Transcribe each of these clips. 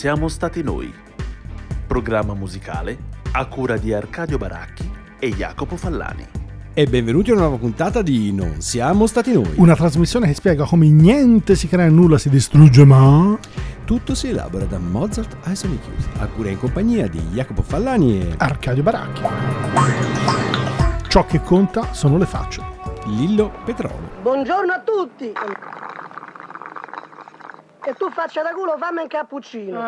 siamo stati noi. Programma musicale a cura di Arcadio Baracchi e Jacopo Fallani. E benvenuti a una nuova puntata di Non siamo stati noi. Una trasmissione che spiega come niente si crea e nulla si distrugge, ma... Tutto si elabora da Mozart ai suoni chiusi, a cura in compagnia di Jacopo Fallani e Arcadio Baracchi. Ciò che conta sono le facce. Lillo Petrolo. Buongiorno a tutti! E tu faccia da culo, fammi un cappuccino.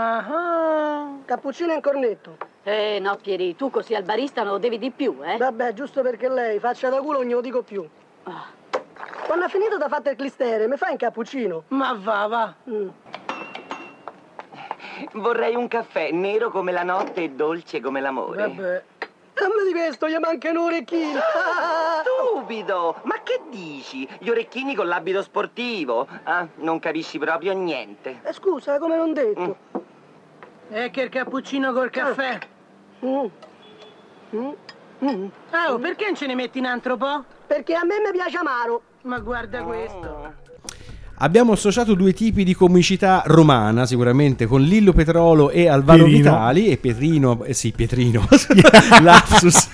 Cappuccino in cornetto. Eh no, Pieri, tu così al barista non lo devi di più, eh? Vabbè, giusto perché lei faccia da culo non glielo dico più. Ah. Quando ha finito da fare il clistere, mi fai un cappuccino? Ma va, va. Mm. Vorrei un caffè nero come la notte e dolce come l'amore. Vabbè. Dammi di questo, gli mancano un orecchino. Stupido! Ma che dici? Gli orecchini con l'abito sportivo? Ah, non capisci proprio niente. Eh, scusa, come non detto. È che il cappuccino col caffè. Mm. Mm. Mm. Ah, oh, perché non ce ne metti un altro po'? Perché a me mi piace amaro. Ma guarda questo. Abbiamo associato due tipi di comicità romana, sicuramente, con Lillo Petrolo e Alvaro Pierino. Vitali e Pietrino, eh sì, Pietrino, lapsus,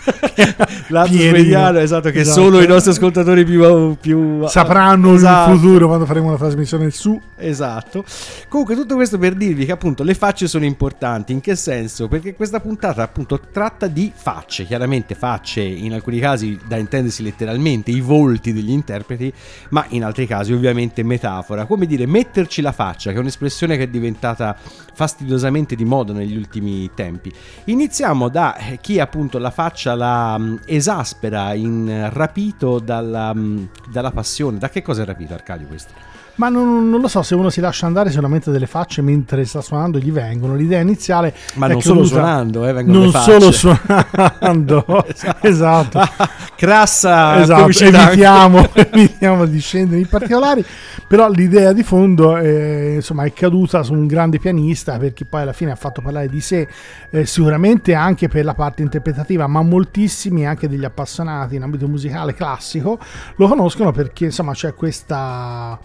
lapsus mediano, esatto, che Esatto. solo i nostri ascoltatori più... più Sapranno Esatto. in futuro quando faremo una trasmissione su. Esatto. Comunque tutto questo per dirvi che appunto le facce sono importanti. In che senso? Perché questa puntata appunto tratta di facce, chiaramente facce in alcuni casi da intendersi letteralmente i volti degli interpreti, ma in altri casi ovviamente metafora. Come dire, metterci la faccia, che è un'espressione che è diventata fastidiosamente di moda negli ultimi tempi. Iniziamo da eh, chi appunto la faccia la mh, esaspera, in, rapito dalla, mh, dalla passione. Da che cosa è rapito Arcadio questo? Ma non, non lo so se uno si lascia andare solamente delle facce mentre sta suonando gli vengono. L'idea iniziale Ma è non solo usa- suonando, eh, vengono non le facce. solo suonando. esatto. Crassa esatto, comicità. evitiamo, evitiamo di scendere in particolari, però l'idea di fondo eh, insomma, è caduta su un grande pianista perché poi alla fine ha fatto parlare di sé eh, sicuramente anche per la parte interpretativa, ma moltissimi anche degli appassionati in ambito musicale classico lo conoscono perché insomma c'è questa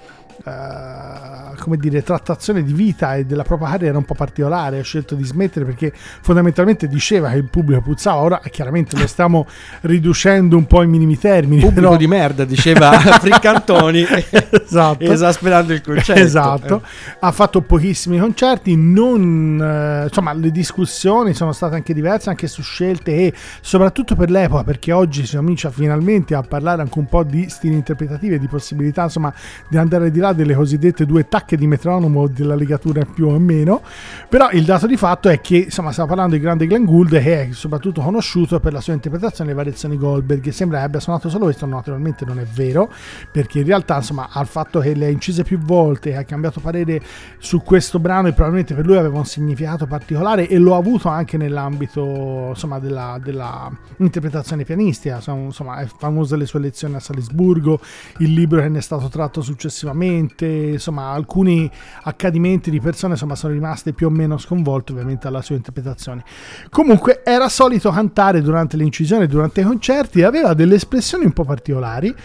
eh, come dire trattazione di vita e della propria carriera un po' particolare ha scelto di smettere perché fondamentalmente diceva che il pubblico puzzava ora chiaramente lo stiamo riducendo un po' in minimi termini Pubblico però- di merda, diceva Friccantoni, esatto esasperando il concetto. Esatto, Eh. ha fatto pochissimi concerti, non, eh, insomma le discussioni sono state anche diverse anche su scelte e soprattutto per l'epoca perché oggi si comincia finalmente a parlare anche un po' di stili interpretativi e di possibilità insomma di andare di là delle cosiddette due tacche di metronomo della legatura più o meno, però il dato di fatto è che insomma stiamo parlando di grande Glenn Gould che è soprattutto conosciuto per la sua interpretazione delle variazioni Goldberg, sembra abbia suonato solo questo, naturalmente non è vero perché in realtà insomma al fatto che le ha incise più volte ha cambiato parere su questo brano e probabilmente per lui aveva un significato particolare e lo ha avuto anche nell'ambito insomma della, della interpretazione pianistica insomma è famosa le sue lezioni a Salisburgo il libro che ne è stato tratto successivamente insomma alcuni accadimenti di persone insomma sono rimaste più o meno sconvolte ovviamente alla sua interpretazione. Comunque era solito cantare durante le incisioni durante i concerti e aveva delle espressioni un po' particolari.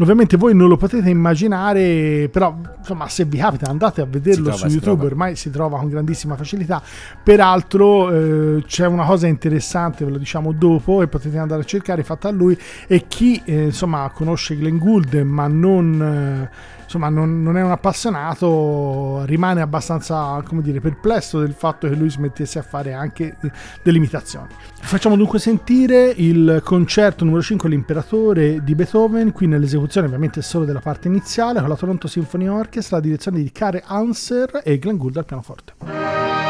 Ovviamente voi non lo potete immaginare, però insomma se vi capita andate a vederlo trova, su YouTube, ormai si trova con grandissima facilità. Peraltro eh, c'è una cosa interessante, ve lo diciamo dopo e potete andare a cercare, fatta a lui, e chi eh, insomma conosce Glenn Gould ma non... eh, Insomma, non, non è un appassionato, rimane abbastanza, come dire, perplesso del fatto che lui smettesse a fare anche eh, delle imitazioni. Facciamo dunque sentire il concerto numero 5, L'Imperatore di Beethoven, qui nell'esecuzione ovviamente solo della parte iniziale, con la Toronto Symphony Orchestra, la direzione di Kare Hanser e Glenn Gould al pianoforte.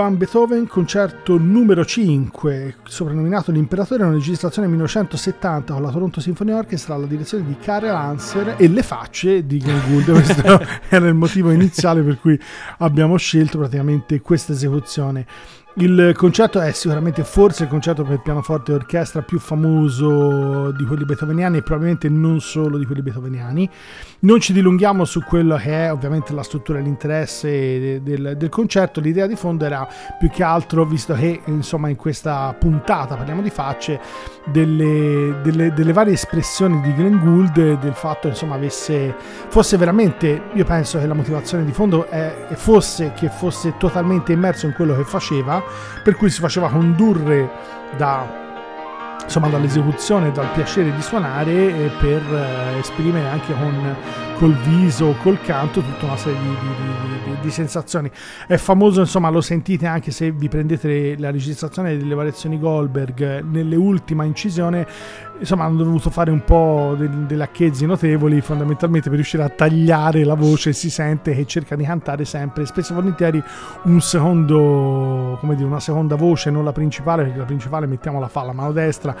Van Beethoven, concerto numero 5, soprannominato L'Imperatore, una registrazione 1970 con la Toronto Symphony Orchestra alla direzione di Karel Hanser e le facce di Glenn Gould. Questo era il motivo iniziale per cui abbiamo scelto praticamente questa esecuzione. Il concerto è sicuramente forse il concerto per pianoforte e orchestra più famoso di quelli beethoveniani e probabilmente non solo di quelli beethoveniani. Non ci dilunghiamo su quello che è ovviamente la struttura e l'interesse del, del, concerto, l'idea di fondo era più che altro, visto che insomma in questa puntata parliamo di facce, delle, delle, delle varie espressioni di Glenn Gould, del fatto insomma avesse, fosse veramente, io penso che la motivazione di fondo è, fosse che fosse totalmente immerso in quello che faceva, per cui si faceva condurre da insomma dall'esecuzione, dal piacere di suonare eh, per eh, esprimere anche con, col viso, col canto tutta una serie di, di, di, di, sensazioni. È famoso, insomma, lo sentite anche se vi prendete la registrazione delle variazioni Goldberg nell'ultima incisione insomma hanno dovuto fare un po' dei lacchezzi notevoli fondamentalmente per riuscire a tagliare la voce si sente che cerca di cantare sempre spesso e volentieri un secondo come dire una seconda voce non la principale perché la principale mettiamo la fa alla mano destra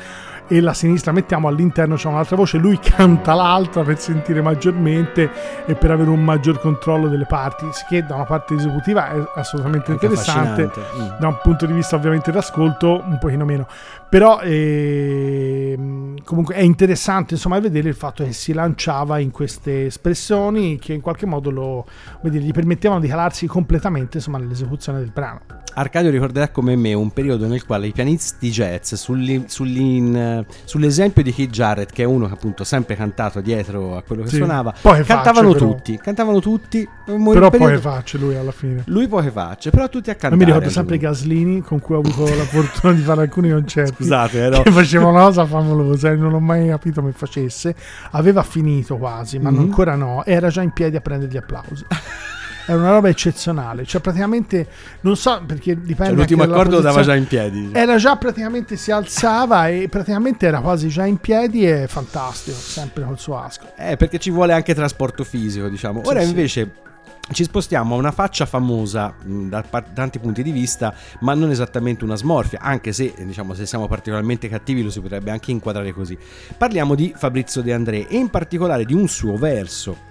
e la sinistra mettiamo all'interno c'è un'altra voce lui canta l'altra per sentire maggiormente e per avere un maggior controllo delle parti che da una parte esecutiva è assolutamente Anche interessante mm. da un punto di vista ovviamente d'ascolto un pochino meno però eh, comunque è interessante insomma vedere il fatto che si lanciava in queste espressioni che in qualche modo lo, dire, gli permettevano di calarsi completamente insomma, nell'esecuzione del brano. Arcadio ricorderà come me un periodo nel quale i pianisti jazz sulli, sulli, sull'esempio di Keith Jarrett che è uno che appunto sempre cantato dietro a quello che sì, suonava cantavano facce, tutti cantavano tutti però poi facce lui alla fine lui poi facce però tutti a cantare mi ricordo sempre Gaslini con cui ho avuto la fortuna di fare alcuni concerti scusate, eh, no. che faceva una cosa favolosa, non ho mai capito come facesse. Aveva finito quasi, ma mm-hmm. ancora no, era già in piedi a prendere gli applausi. Era una roba eccezionale, cioè praticamente non so perché dipende. Cioè, l'ultimo accordo lo dava già in piedi. Era già praticamente si alzava e praticamente era quasi già in piedi e fantastico, sempre col suo asco. Eh, perché ci vuole anche trasporto fisico, diciamo. Ora sì, invece sì ci spostiamo a una faccia famosa mh, da tanti punti di vista, ma non esattamente una smorfia, anche se diciamo, se siamo particolarmente cattivi lo si potrebbe anche inquadrare così. Parliamo di Fabrizio De André e in particolare di un suo verso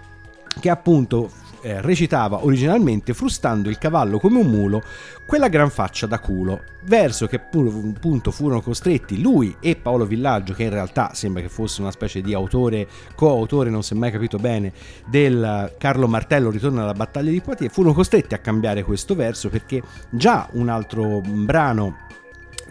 che appunto eh, recitava originalmente frustando il cavallo come un mulo quella gran faccia da culo, verso che appunto furono costretti lui e Paolo Villaggio, che in realtà sembra che fosse una specie di autore, coautore, non si è mai capito bene, del Carlo Martello Ritorno alla battaglia di Poitiers, furono costretti a cambiare questo verso perché già un altro brano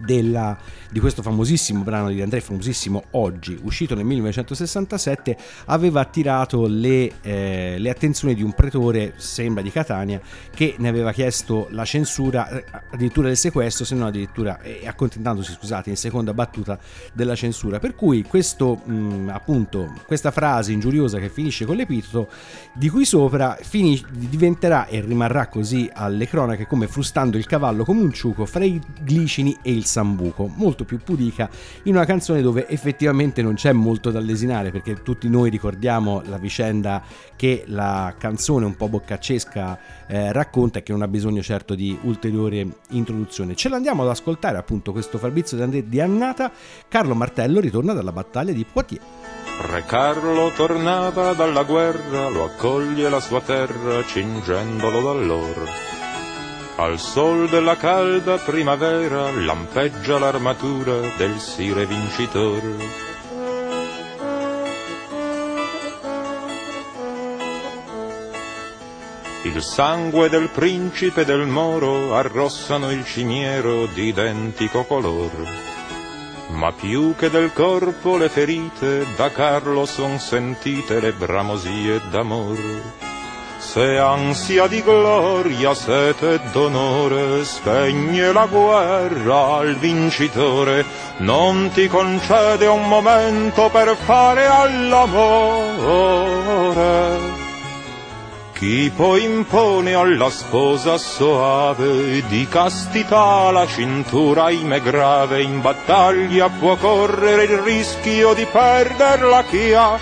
della, di questo famosissimo brano di Andrea, famosissimo oggi, uscito nel 1967, aveva attirato le, eh, le, attenzioni di un pretore, sembra di Catania, che ne aveva chiesto la censura, eh, addirittura del sequestro, se non addirittura, eh, accontentandosi, scusate, in seconda battuta della censura. Per cui questo, mh, appunto, questa frase ingiuriosa che finisce con l'epiteto, di cui sopra finis- diventerà e rimarrà così alle cronache come frustando il cavallo come un ciuco fra i glicini e il Sambuco, molto più pudica, in una canzone dove effettivamente non c'è molto da lesinare, perché tutti noi ricordiamo la vicenda che la canzone un po' boccaccesca eh, racconta e che non ha bisogno certo di ulteriore introduzione. Ce l'andiamo ad ascoltare appunto questo Fabrizio di Annata, Carlo Martello ritorna dalla battaglia di Poitiers. Re Carlo tornava dalla guerra, lo accoglie la sua terra cingendolo d'allora al sol della calda primavera lampeggia l'armatura del sire vincitore. Il sangue del principe del Moro arrossano il cimiero di identico color. Ma più che del corpo le ferite, da Carlo son sentite le bramosie d'amor. Se ansia di gloria, sete d'onore, spegne la guerra al vincitore, non ti concede un momento per fare all'amore. Chi poi impone alla sposa soave di castità la cintura ime grave in battaglia può correre il rischio di perderla chi ha,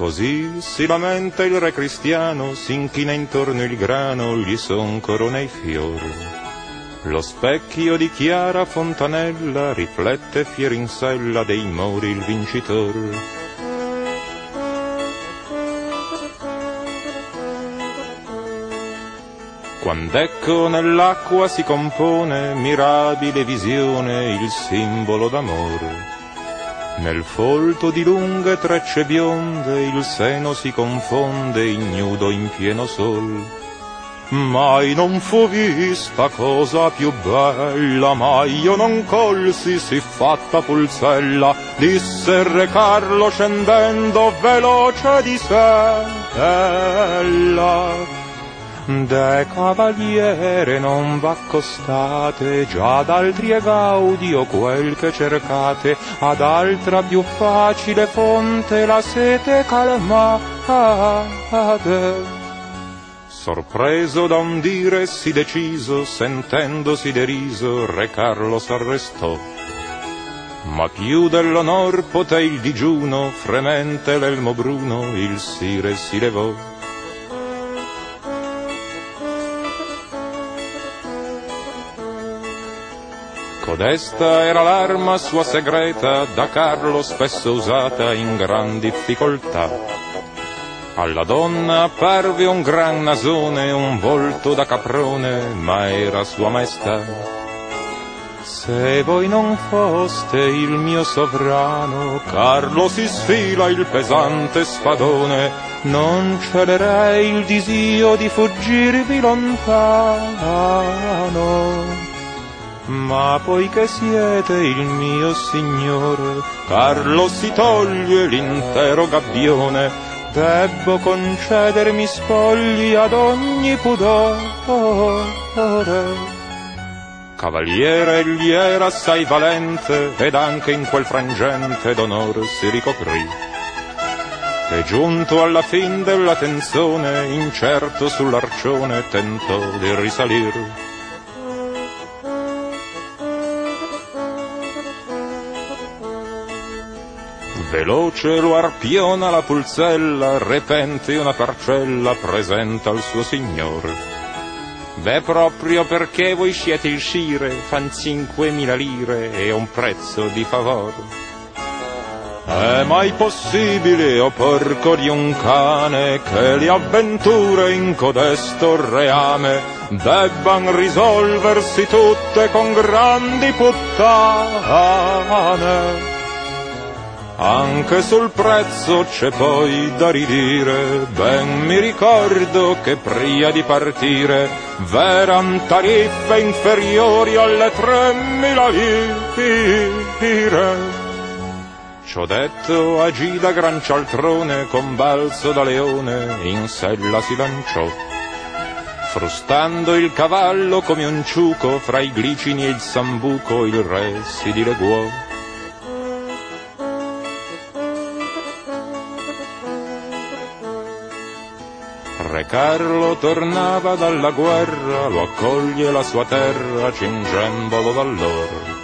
Così si lamenta il re cristiano, si inchina intorno il grano, gli son corona i fiori. Lo specchio di chiara fontanella riflette fiero in sella dei mori il vincitore. Quand'ecco nell'acqua si compone mirabile visione il simbolo d'amore. Nel folto di lunghe trecce bionde il seno si confonde ignudo in pieno sol. Mai non fu vista cosa più bella, mai io non colsi si fatta pulzella, disse Re Carlo scendendo veloce di sella. De cavaliere non v'accostate, già d'altri è gaudio quel che cercate, ad altra più facile fonte la sete calmate. Sorpreso da un dire sì deciso, sentendosi deriso, re Carlo s'arrestò. Ma più dell'onor poté il digiuno, fremente l'elmo bruno, il sire si levò. Codesta era l'arma sua segreta, da Carlo spesso usata in gran difficoltà. Alla donna apparve un gran nasone, un volto da caprone, ma era sua maestà. Se voi non foste il mio sovrano, Carlo si sfila il pesante spadone, non celerei il disio di fuggirvi lontano. Ma poiché siete il mio signore, Carlo si toglie l'intero gabbione, debbo concedermi spogli ad ogni pudore. Cavaliere egli era assai valente, ed anche in quel frangente d'onor si ricoprì. E giunto alla fin della tensione, incerto sull'arcione tentò di risalir. Veloce lo arpiona la pulzella, repente una parcella presenta al suo signor. Beh, proprio perché voi siete il scire, fan cinquemila lire e un prezzo di favore. È mai possibile, o oh porco di un cane, che le avventure in codesto reame debban risolversi tutte con grandi puttane? Anche sul prezzo c'è poi da ridire, ben mi ricordo che prima di partire v'eran tariffe inferiori alle tremila lire. Ciò detto agì da gran cialtrone con balzo da leone in sella si lanciò. Frustando il cavallo come un ciuco fra i glicini e il sambuco il re si dileguò Carlo tornava dalla guerra, lo accoglie la sua terra, cingendolo d'allora.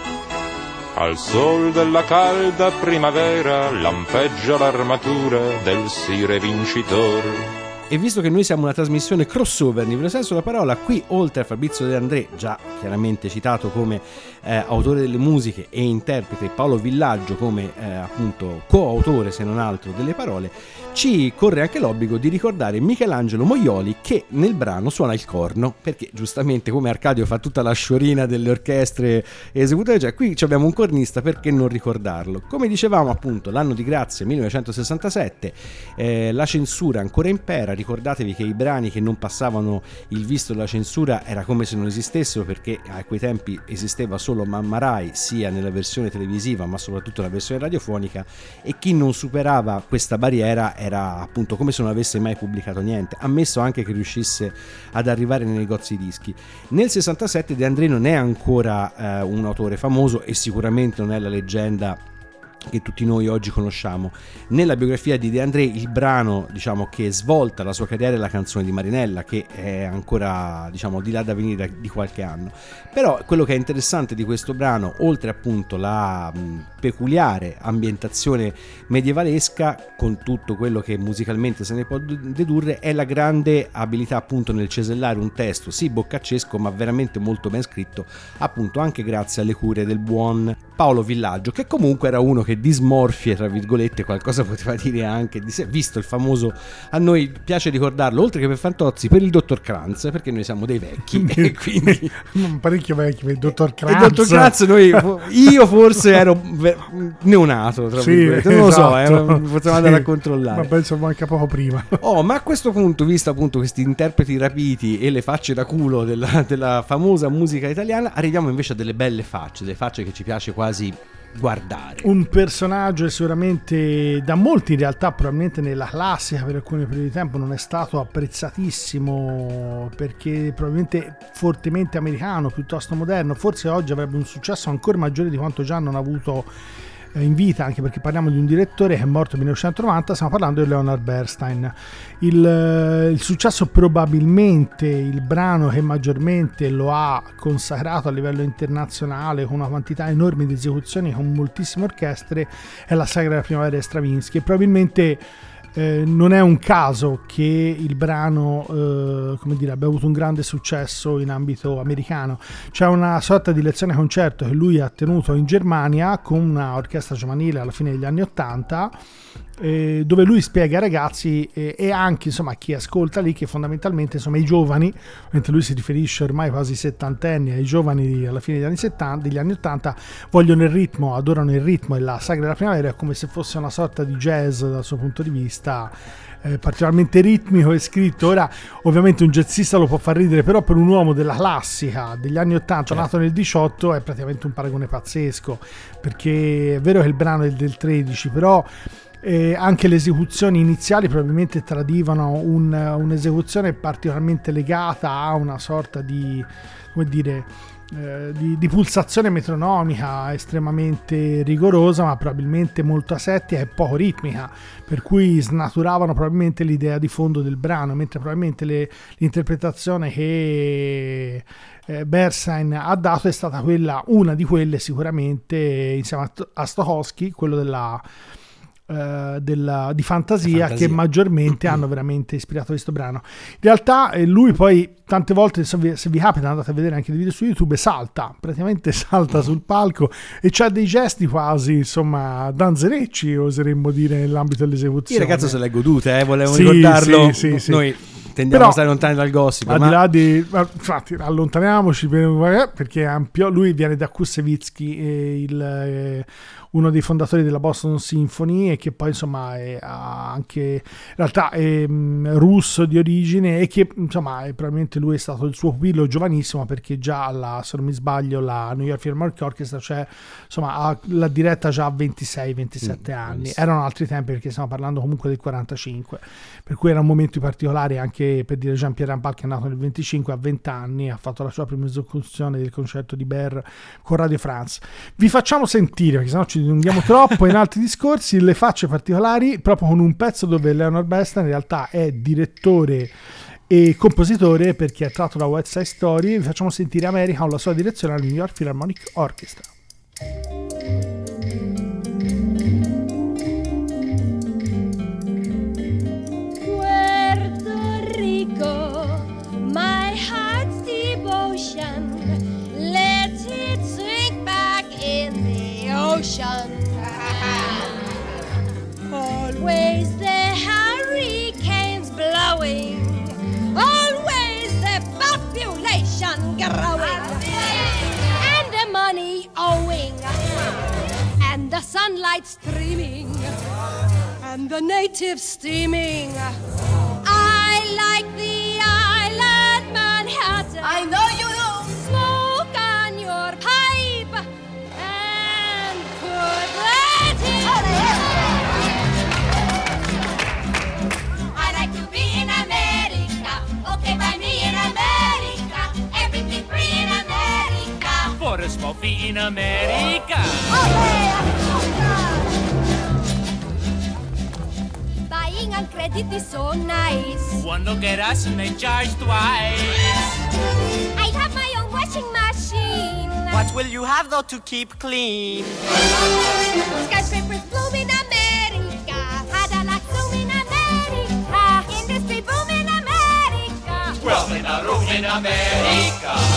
Al sol della calda primavera lampeggia l'armatura del sire vincitore. E visto che noi siamo una trasmissione crossover nel vero senso della parola, qui oltre a Fabrizio De André, già chiaramente citato come eh, autore delle musiche e interprete, Paolo Villaggio come eh, appunto coautore se non altro delle parole, ci corre anche l'obbligo di ricordare Michelangelo Moioli che nel brano suona il corno, perché giustamente come Arcadio fa tutta la sciorina delle orchestre esecute, cioè qui abbiamo un cornista, perché non ricordarlo? Come dicevamo appunto, l'anno di grazia 1967, eh, la censura ancora impera, ricordatevi che i brani che non passavano il visto della censura era come se non esistessero perché a quei tempi esisteva solo Mamma Rai sia nella versione televisiva ma soprattutto nella versione radiofonica e chi non superava questa barriera era appunto come se non avesse mai pubblicato niente, ammesso anche che riuscisse ad arrivare nei negozi dischi. Nel 67 De André non è ancora eh, un autore famoso e sicuramente non è la leggenda che tutti noi oggi conosciamo. Nella biografia di De André il brano diciamo, che svolta la sua carriera è la canzone di Marinella che è ancora diciamo, di là da venire di qualche anno. Però quello che è interessante di questo brano, oltre appunto la mh, peculiare ambientazione medievalesca con tutto quello che musicalmente se ne può dedurre, è la grande abilità appunto nel cesellare un testo, sì boccaccesco ma veramente molto ben scritto, appunto anche grazie alle cure del buon Paolo Villaggio, che comunque era uno che dismorfie, tra virgolette, qualcosa poteva dire anche di sé, visto il famoso, a noi piace ricordarlo, oltre che per Fantozzi, per il dottor Kranz, perché noi siamo dei vecchi, e quindi... Parecchio vecchi, per il dottor Kranz. Il dottor Kranz, noi, io forse ero neonato, tra Sì, virgolette, non lo so, esatto. eh, possiamo andare Sì. a controllare. Ma penso manca poco prima. Oh, ma a questo punto, visto appunto questi interpreti rapiti e le facce da culo della, della famosa musica italiana, arriviamo invece a delle belle facce, delle facce che ci piace quasi guardare. Un personaggio sicuramente da molti in realtà probabilmente nella classica per alcuni periodi di tempo non è stato apprezzatissimo perché probabilmente fortemente americano piuttosto moderno forse oggi avrebbe un successo ancora maggiore di quanto già non ha avuto in vita anche perché parliamo di un direttore che è morto nel 1990 stiamo parlando di Leonard Bernstein. Il, eh, il successo probabilmente il brano che maggiormente lo ha consacrato a livello internazionale con una quantità enorme di esecuzioni con moltissime orchestre è la sagra della primavera di Stravinsky e probabilmente eh, non è un caso che il brano eh, come dire, abbia avuto un grande successo in ambito americano. C'è una sorta di lezione concerto che lui ha tenuto in Germania con una orchestra giovanile alla fine degli anni Ottanta eh, dove lui spiega ai ragazzi eh, e anche insomma a chi ascolta lì che fondamentalmente insomma i giovani mentre lui si riferisce ormai quasi settantenni ai giovani alla fine degli anni 70 degli anni 80 vogliono il ritmo adorano il ritmo e la sagra della primavera è come se fosse una sorta di jazz dal suo punto di vista eh, particolarmente ritmico e scritto. Ora ovviamente un jazzista lo può far ridere però per un uomo della classica degli anni 80 nato nel 18 è praticamente un paragone pazzesco perché è vero che il brano è del 13 però eh, anche le esecuzioni iniziali probabilmente tradivano un- un'esecuzione particolarmente legata a una sorta di, come dire, eh, di, di pulsazione metronomica estremamente rigorosa, ma probabilmente molto asettica e poco ritmica, per cui snaturavano probabilmente l'idea di fondo del brano, mentre probabilmente le- l'interpretazione che eh, Bernstein ha dato è stata quella, una di quelle sicuramente insieme a, a Stokowski, quello della eh, della- di fantasia, Fantasia. che maggiormente hanno veramente ispirato questo brano. In realtà eh, lui poi tante volte, se vi, se vi capita, andate a vedere anche dei video su YouTube, salta, praticamente salta sul palco e c'ha dei gesti quasi, insomma, danzerecci, oseremmo dire, nell'ambito Il dell'esecuzione. ragazzo se l'è goduta, eh, volevo Sì, ricordarlo. sì, sì, sì. Noi tendiamo Però, a stare lontani dal gossip, Al ma di là di... Infatti, allontaniamoci eh, perché è ampio. Lui viene da Kusevitsky, il, uno dei fondatori della Boston Symphony e che poi insomma è ha anche in realtà è mm, russo di origine e che insomma è, probabilmente lui è stato il suo pupillo giovanissimo perché già alla, se non mi sbaglio la New York Philharmonic Orchestra cioè insomma ha la diretta già a 26-27 anni. erano altri tempi perché stiamo parlando comunque del 45 per cui era un momento particolare anche per dire Jean-Pierre Rampal che è nato nel 25 a 20 anni ha fatto la sua prima esecuzione del concerto di Ber con Radio France. Vi facciamo sentire perché sennò ci dilunghiamo troppo in altri discorsi le facce particolari proprio con un pezzo dove Leonard Bernstein in realtà è direttore e compositore perché è tratto da West Side Story vi facciamo sentire America con la sua direzione al New York Philharmonic Orchestra the streaming and the natives steaming. I like the island Manhattan. I know you do. Smoke on your pipe and put that in. I like to be in America. Okay, by me in America. Everything free in America. For a small fee in America. Oh, okay, on credit is so nice. One look at us and they charge twice. I have my own washing machine. What will you have though to keep clean? Skyscrapers bloom in America. Cadillac zoom in America. Industry boom in America. Wealth in a room in America.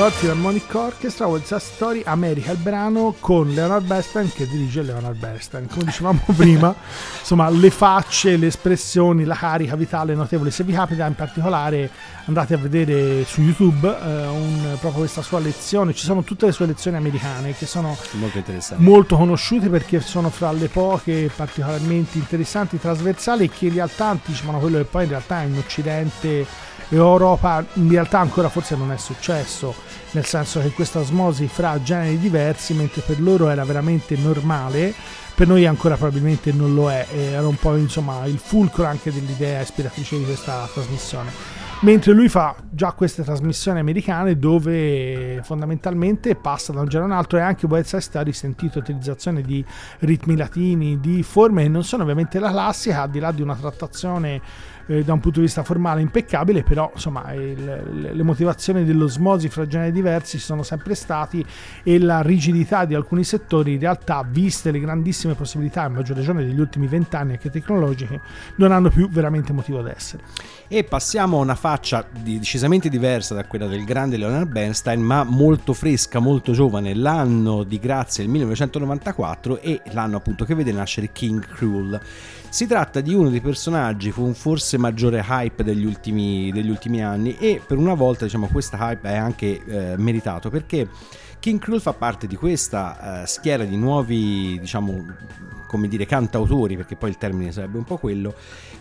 New York Philharmonic Orchestra, West Side Story, America, il brano con Leonard Bernstein che dirige Leonard Bernstein. Come dicevamo prima, insomma, le facce, le espressioni, la carica vitale notevole. Se vi capita in particolare andate a vedere su YouTube eh, un- proprio questa sua lezione, ci sono tutte le sue lezioni americane che sono Molto molto conosciute perché sono fra le poche particolarmente interessanti, trasversali e che in realtà anticipano quello che poi in realtà in Occidente Europa in realtà ancora forse non è successo, nel senso che questa osmosi fra generi diversi, mentre per loro era veramente normale, per noi ancora probabilmente non lo è, era un po' insomma il fulcro anche dell'idea ispiratrice di questa trasmissione. Mentre lui fa già queste trasmissioni americane dove fondamentalmente passa da un genere a un altro e anche West Side Story sentito utilizzazione di ritmi latini, di forme che non sono ovviamente la classica, al di là di una trattazione eh, da un punto di vista formale impeccabile, però insomma il- le, motivazioni dell'osmosi fra generi diversi ci sono sempre stati e la rigidità di alcuni settori in realtà, viste le grandissime possibilità, a maggior ragione degli ultimi vent'anni anche tecnologiche, non hanno più veramente motivo d'essere. E passiamo a una faccia decisamente diversa da quella del grande Leonard Bernstein, ma molto fresca, molto giovane. L'anno di grazia il 1994 e l'anno appunto che vede nascere King Cruel. Si tratta di uno dei personaggi con forse maggiore hype degli ultimi, degli ultimi anni e per una volta diciamo questa hype è anche eh, meritato perché King Cruel fa parte di questa eh, schiera di nuovi, diciamo, come dire, cantautori, perché poi il termine sarebbe un po' quello,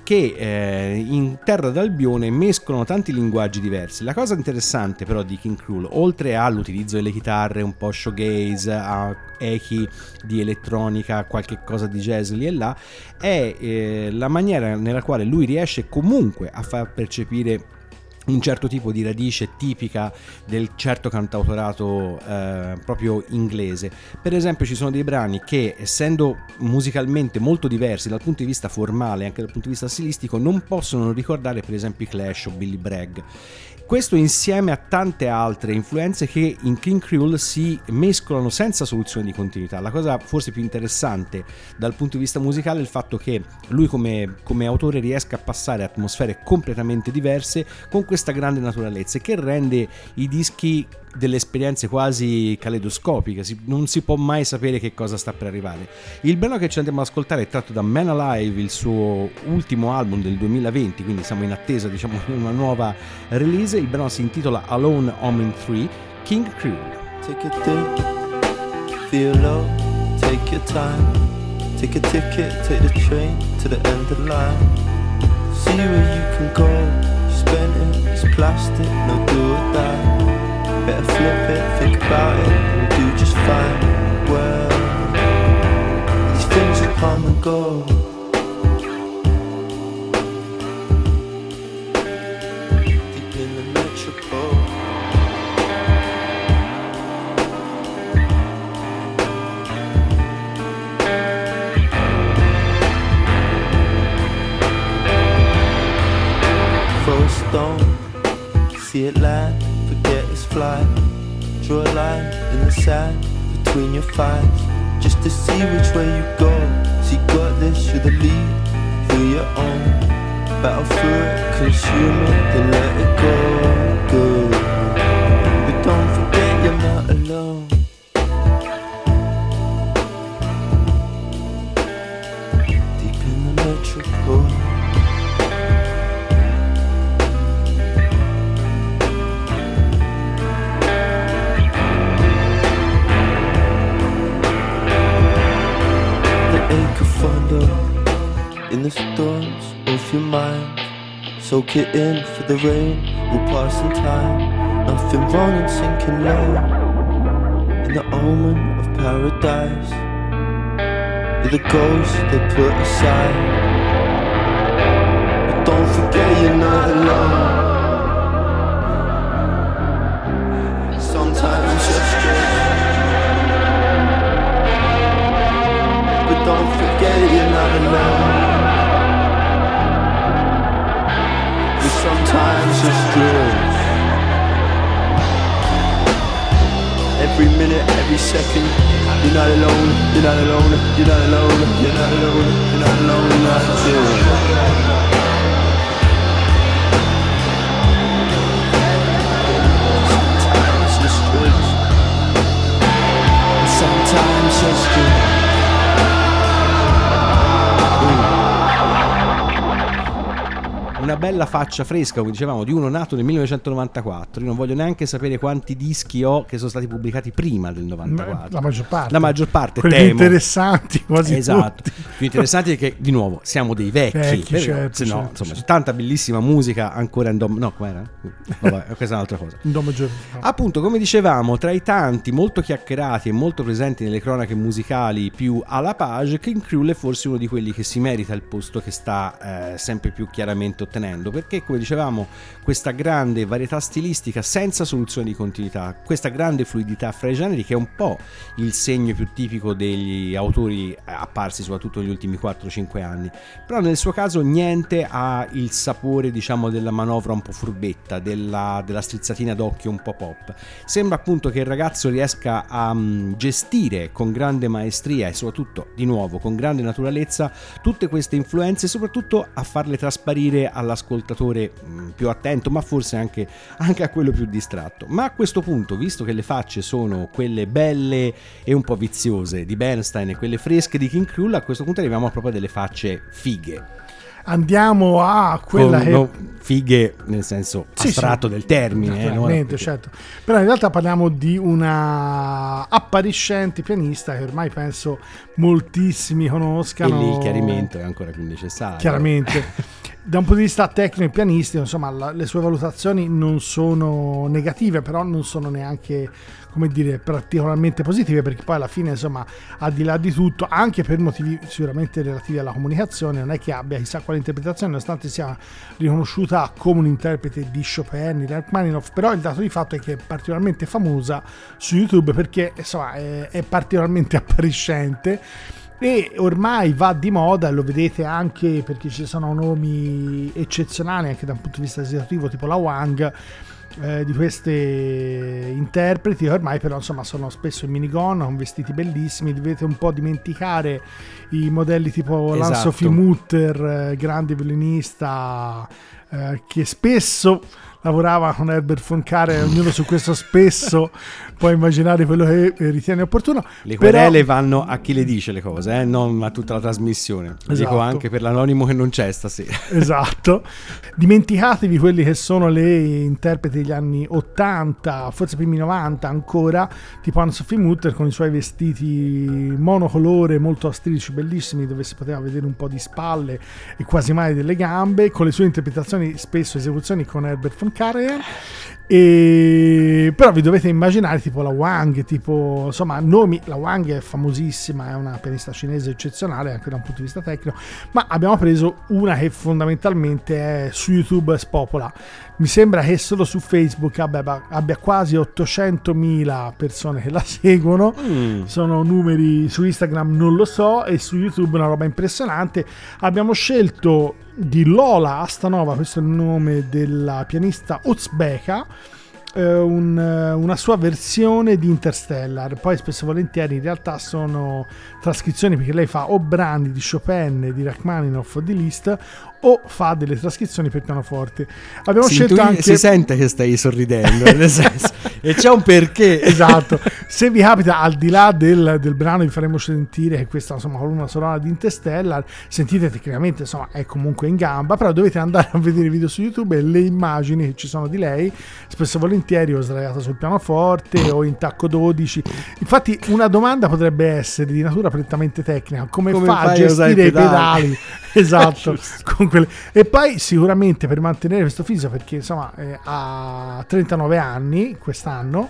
che eh, in Terra d'Albione mescolano tanti linguaggi diversi. La cosa interessante però di King Cruel, oltre all'utilizzo delle chitarre un po' showgaze, a echi di elettronica, qualche cosa di jazz lì e là, è eh, la maniera nella quale lui riesce comunque a far percepire un certo tipo di radice tipica del certo cantautorato eh, proprio inglese. Per esempio ci sono dei brani che essendo musicalmente molto diversi dal punto di vista formale e anche dal punto di vista stilistico non possono ricordare per esempio i Clash o Billy Bragg. Questo insieme a tante altre influenze che in King Creole si mescolano senza soluzione di continuità. La cosa forse più interessante dal punto di vista musicale è il fatto che lui come, come autore riesca a passare atmosfere completamente diverse con questa grande naturalezza che rende i dischi delle esperienze quasi caleidoscopiche, non si può mai sapere che cosa sta per arrivare. Il brano che ci andiamo ad ascoltare è tratto da Man Alive, il suo ultimo album del 2020, quindi siamo in attesa diciamo, di una nuova release. Il brano si intitola Alone Home in 3, King Creole. Take a dip, feel low, take your time. Take a ticket, take the train to the end of the line. See where you can go, spend it, it's plastic, no do or die. Better flip it, think about it, and do just fine. Well, these things will come and go. Deep in the metropole. a stone, see it land, flight. Draw a line in the sand between your thighs, just to see which way you go. You got this, you're the lead, feel your own. Battle through it, consume it, then let it go. Good. The storms of your mind. Soak it in for the rain We'll pass in time. Nothing wrong in sinking low in the omen of paradise. You're the ghost they put aside. But don't forget you're not alone. Strange. Every minute, every second, you're not alone, you're not alone, you're not alone, you're not alone, you're not alone, not alone. Sometimes strange. Sometimes it's Una bella faccia fresca, come dicevamo, di uno nato nel 1994. Io non voglio neanche sapere quanti dischi ho che sono stati pubblicati prima del 94. La maggior parte. La maggior parte, Quelli temo. interessanti, quasi Esatto. tutti. Più interessanti è che, di nuovo, siamo dei vecchi. Vecchi, Perché, certo, se no, certo, insomma, certo. c'è tanta bellissima musica ancora in dom... No, com'era? Vabbè, questa è un'altra cosa. Un do maggiore. Appunto, come dicevamo, tra i tanti molto chiacchierati e molto presenti nelle cronache musicali più alla page, King Creole è forse uno di quelli che si merita il posto che sta eh, sempre più chiaramente ottenendo, perché come dicevamo, questa grande varietà stilistica senza soluzione di continuità, questa grande fluidità fra i generi che è un po' il segno più tipico degli autori eh, apparsi soprattutto negli ultimi 4-5 anni, però nel suo caso niente ha il sapore diciamo della manovra un po' furbetta, della, della strizzatina d'occhio un po' pop. Sembra appunto che il ragazzo riesca a mm, gestire con grande maestria e soprattutto di nuovo con grande naturalezza tutte queste influenze e soprattutto a farle trasparire all'ascoltatore mm, più attento ma forse anche, anche a quello più distratto. Ma a questo punto, visto che le facce sono quelle belle e un po' viziose di Bernstein e quelle fresche di King Creole, a questo punto arriviamo proprio a delle facce fighe. Andiamo a quella Con- che... no, fighe nel senso Sì, astratto sì. del termine, eh, certo. Però in realtà parliamo di una appariscente pianista che ormai penso moltissimi E conoscano. lì il chiarimento è ancora più necessario. Chiaramente. da un punto di vista tecnico e pianistico, insomma, la- le sue valutazioni non sono negative, però non sono neanche, come dire, particolarmente positive, perché poi alla fine, insomma, al di là di tutto, anche per motivi sicuramente relativi alla comunicazione, non è che abbia chissà quale interpretazione, nonostante sia riconosciuta come un interprete di Chopin, di Rachmaninoff, però il dato di fatto è che è particolarmente famosa su YouTube perché, insomma, è, è particolarmente appariscente e ormai va di moda lo vedete anche perché ci sono nomi eccezionali anche da un punto di vista esecutivo tipo la Wang eh, di queste interpreti ormai però insomma sono spesso in minigonna con vestiti bellissimi dovete un po' dimenticare i modelli tipo Esatto. Lan-Sophie Mutter eh, grande violinista eh, che spesso lavorava con Herbert von Karajan ognuno su questo spesso può immaginare quello che ritiene opportuno Le Però- querele vanno a chi le dice le cose, eh, non a tutta la trasmissione. Esatto. Dico anche per l'anonimo che non c'è stasera. esatto. Dimenticatevi quelli che sono le interpreti degli anni 80, forse primi 90 ancora, tipo Anne-Sophie Mutter con i suoi vestiti monocolore molto astrici, bellissimi, dove si poteva vedere un po' di spalle e quasi mai delle gambe, con le sue interpretazioni, spesso esecuzioni con Herbert Karajan. E... Però vi dovete immaginare tipo la Wang, tipo insomma nomi, la Wang è famosissima, è una pianista cinese eccezionale anche da un punto di vista tecnico, ma abbiamo preso una che fondamentalmente è su YouTube spopola. Mi sembra che solo su Facebook abbia, abbia quasi 800.000 persone che la seguono, Mm. sono numeri su Instagram non lo so e su YouTube una roba impressionante. Abbiamo scelto di Lola Astanova, questo è il nome della pianista uzbeka, eh, un, eh, una sua versione di Interstellar. Poi spesso e volentieri in realtà sono trascrizioni perché lei fa o brani di Chopin, di Rachmaninoff o di Liszt o fa delle trascrizioni per pianoforte. Abbiamo Si, scelto anche si sente che stai sorridendo, nel senso, e c'è un perché. esatto. Se vi capita, al di là del, del brano, vi faremo sentire che questa insomma colonna sonora di Interstellar, sentite tecnicamente insomma è comunque in gamba, però dovete andare a vedere i video su YouTube e le immagini che ci sono di lei, spesso e volentieri o sdraiata sul pianoforte o in tacco 12. Infatti una domanda potrebbe essere di natura prettamente tecnica, come, Come fa a gestire i pedali? esatto, e poi sicuramente per mantenere questo fisico, perché insomma eh, ha 39 anni quest'anno,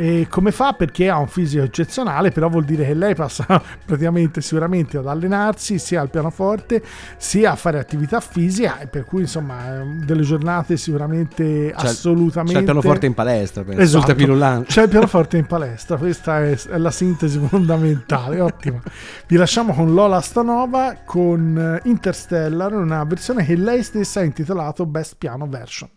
e come fa? Perché ha un fisico eccezionale, però vuol dire che lei passa praticamente sicuramente ad allenarsi sia al pianoforte sia a fare attività fisica, e per cui insomma eh, delle giornate sicuramente C'è- assolutamente... C'è il pianoforte in palestra, penso, Esatto. C'è il pianoforte in palestra, questa è, è la sintesi fondamentale, ottima. Vi lasciamo con Lola Stanova con eh, Interstellar, una versione che lei stessa ha intitolato Best Piano Version.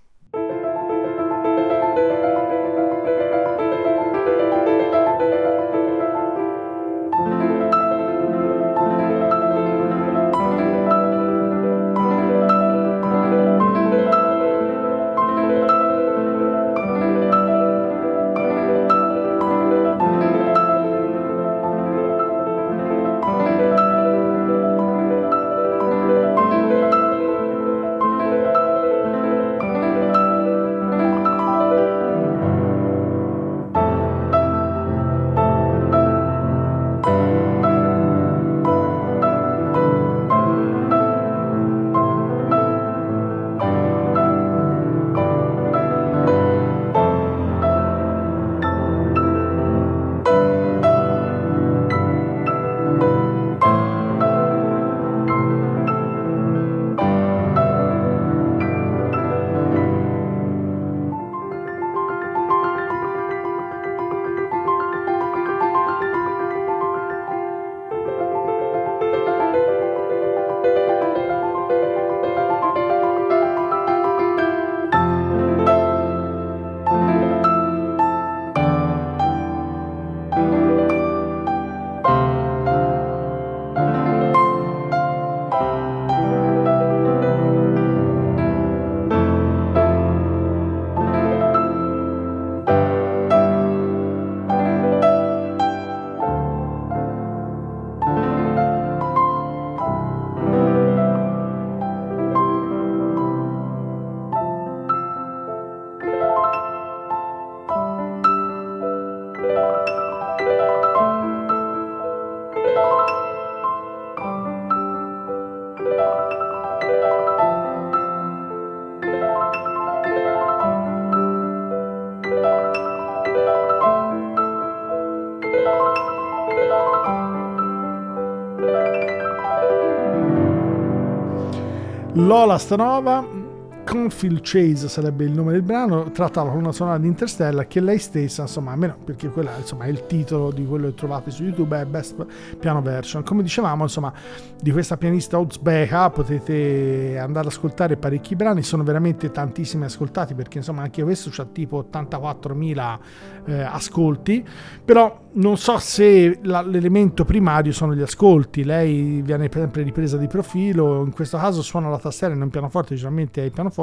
Lola Stanova Confield Chase sarebbe il nome del brano, tratta la colonna sonora di Interstellar che lei stessa, insomma, almeno perché quella insomma, è il titolo di quello che trovate su YouTube, è Best Piano Version. Come dicevamo, insomma, di questa pianista uzbeka potete andare ad ascoltare parecchi brani, sono veramente tantissimi ascoltati perché insomma anche questo c'ha tipo 84.000 eh, ascolti, però non so se la, l'elemento primario sono gli ascolti, lei viene sempre ripresa di profilo, in questo caso suona la tastiera e non pianoforte, generalmente è il pianoforte,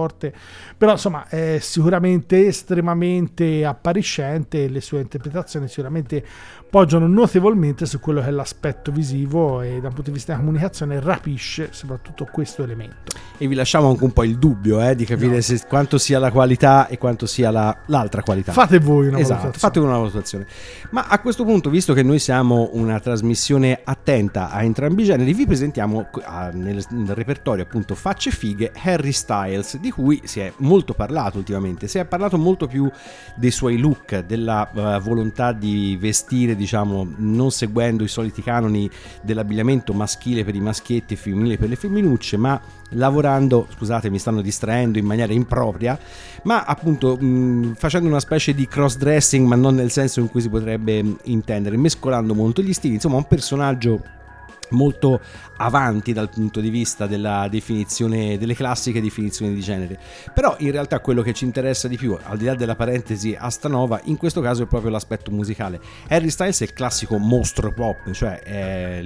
però insomma è sicuramente estremamente appariscente le sue interpretazioni sicuramente poggiano notevolmente su quello che è l'aspetto visivo e da un punto di vista di comunicazione rapisce soprattutto questo elemento. E vi lasciamo anche un po' il dubbio eh, di capire no. se, quanto sia la qualità e quanto sia la, l'altra qualità. Fate voi una esatto, valutazione. Fate una valutazione. Ma a questo punto, visto che noi siamo una trasmissione attenta a entrambi i generi, vi presentiamo a, nel, nel repertorio appunto Facce Fighe Harry Styles, di cui si è molto parlato ultimamente. Si è parlato molto più dei suoi look, della uh, volontà di vestire diciamo, non seguendo i soliti canoni dell'abbigliamento maschile per i maschietti e femminile per le femminucce, ma lavorando, scusate mi stanno distraendo in maniera impropria, ma appunto mh, facendo una specie di cross dressing, ma non nel senso in cui si potrebbe intendere, mescolando molto gli stili, insomma un personaggio molto avanti dal punto di vista della definizione delle classiche definizioni di genere. Però in realtà quello che ci interessa di più al di là della parentesi Astanova in questo caso è proprio l'aspetto musicale. Harry Styles è il classico mostro pop cioè è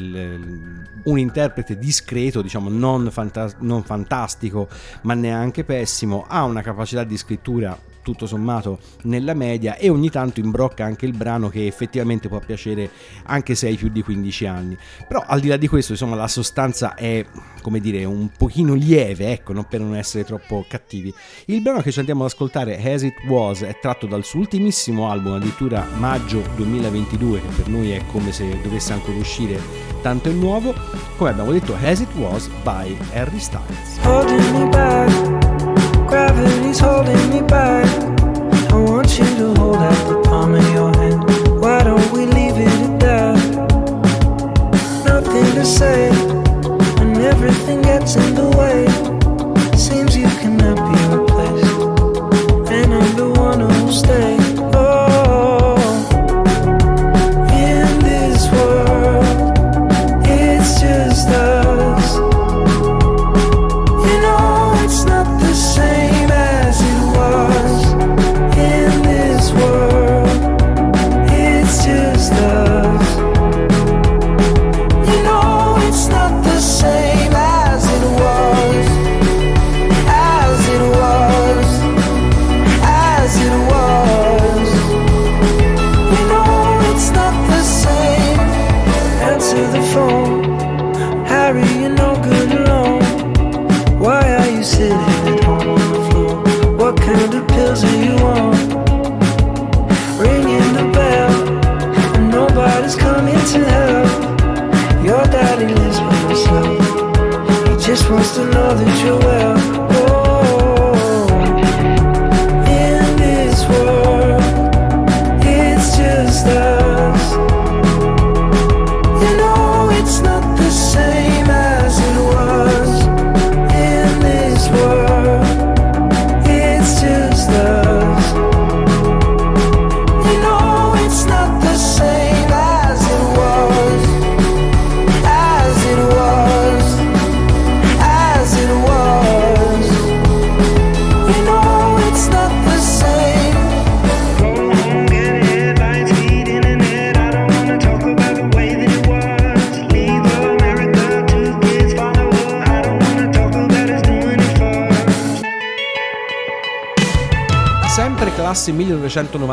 un interprete discreto diciamo non, fanta- non fantastico ma neanche pessimo ha una capacità di scrittura tutto sommato nella media e ogni tanto imbrocca anche il brano che effettivamente può piacere anche se hai più di 15 anni. Però al di là di questo, insomma, la sostanza è, come dire, un pochino lieve, ecco, non per non essere troppo cattivi. Il brano che ci andiamo ad ascoltare, As It Was, è tratto dal suo ultimissimo album, addirittura maggio 2022, che per noi è come se dovesse ancora uscire, tanto è nuovo. Come abbiamo detto, As It Was by Harry Styles. Gravity's holding me back. I want you to hold out the palm of your hand. Why don't we leave it at that? Nothing to say, and everything gets in the way.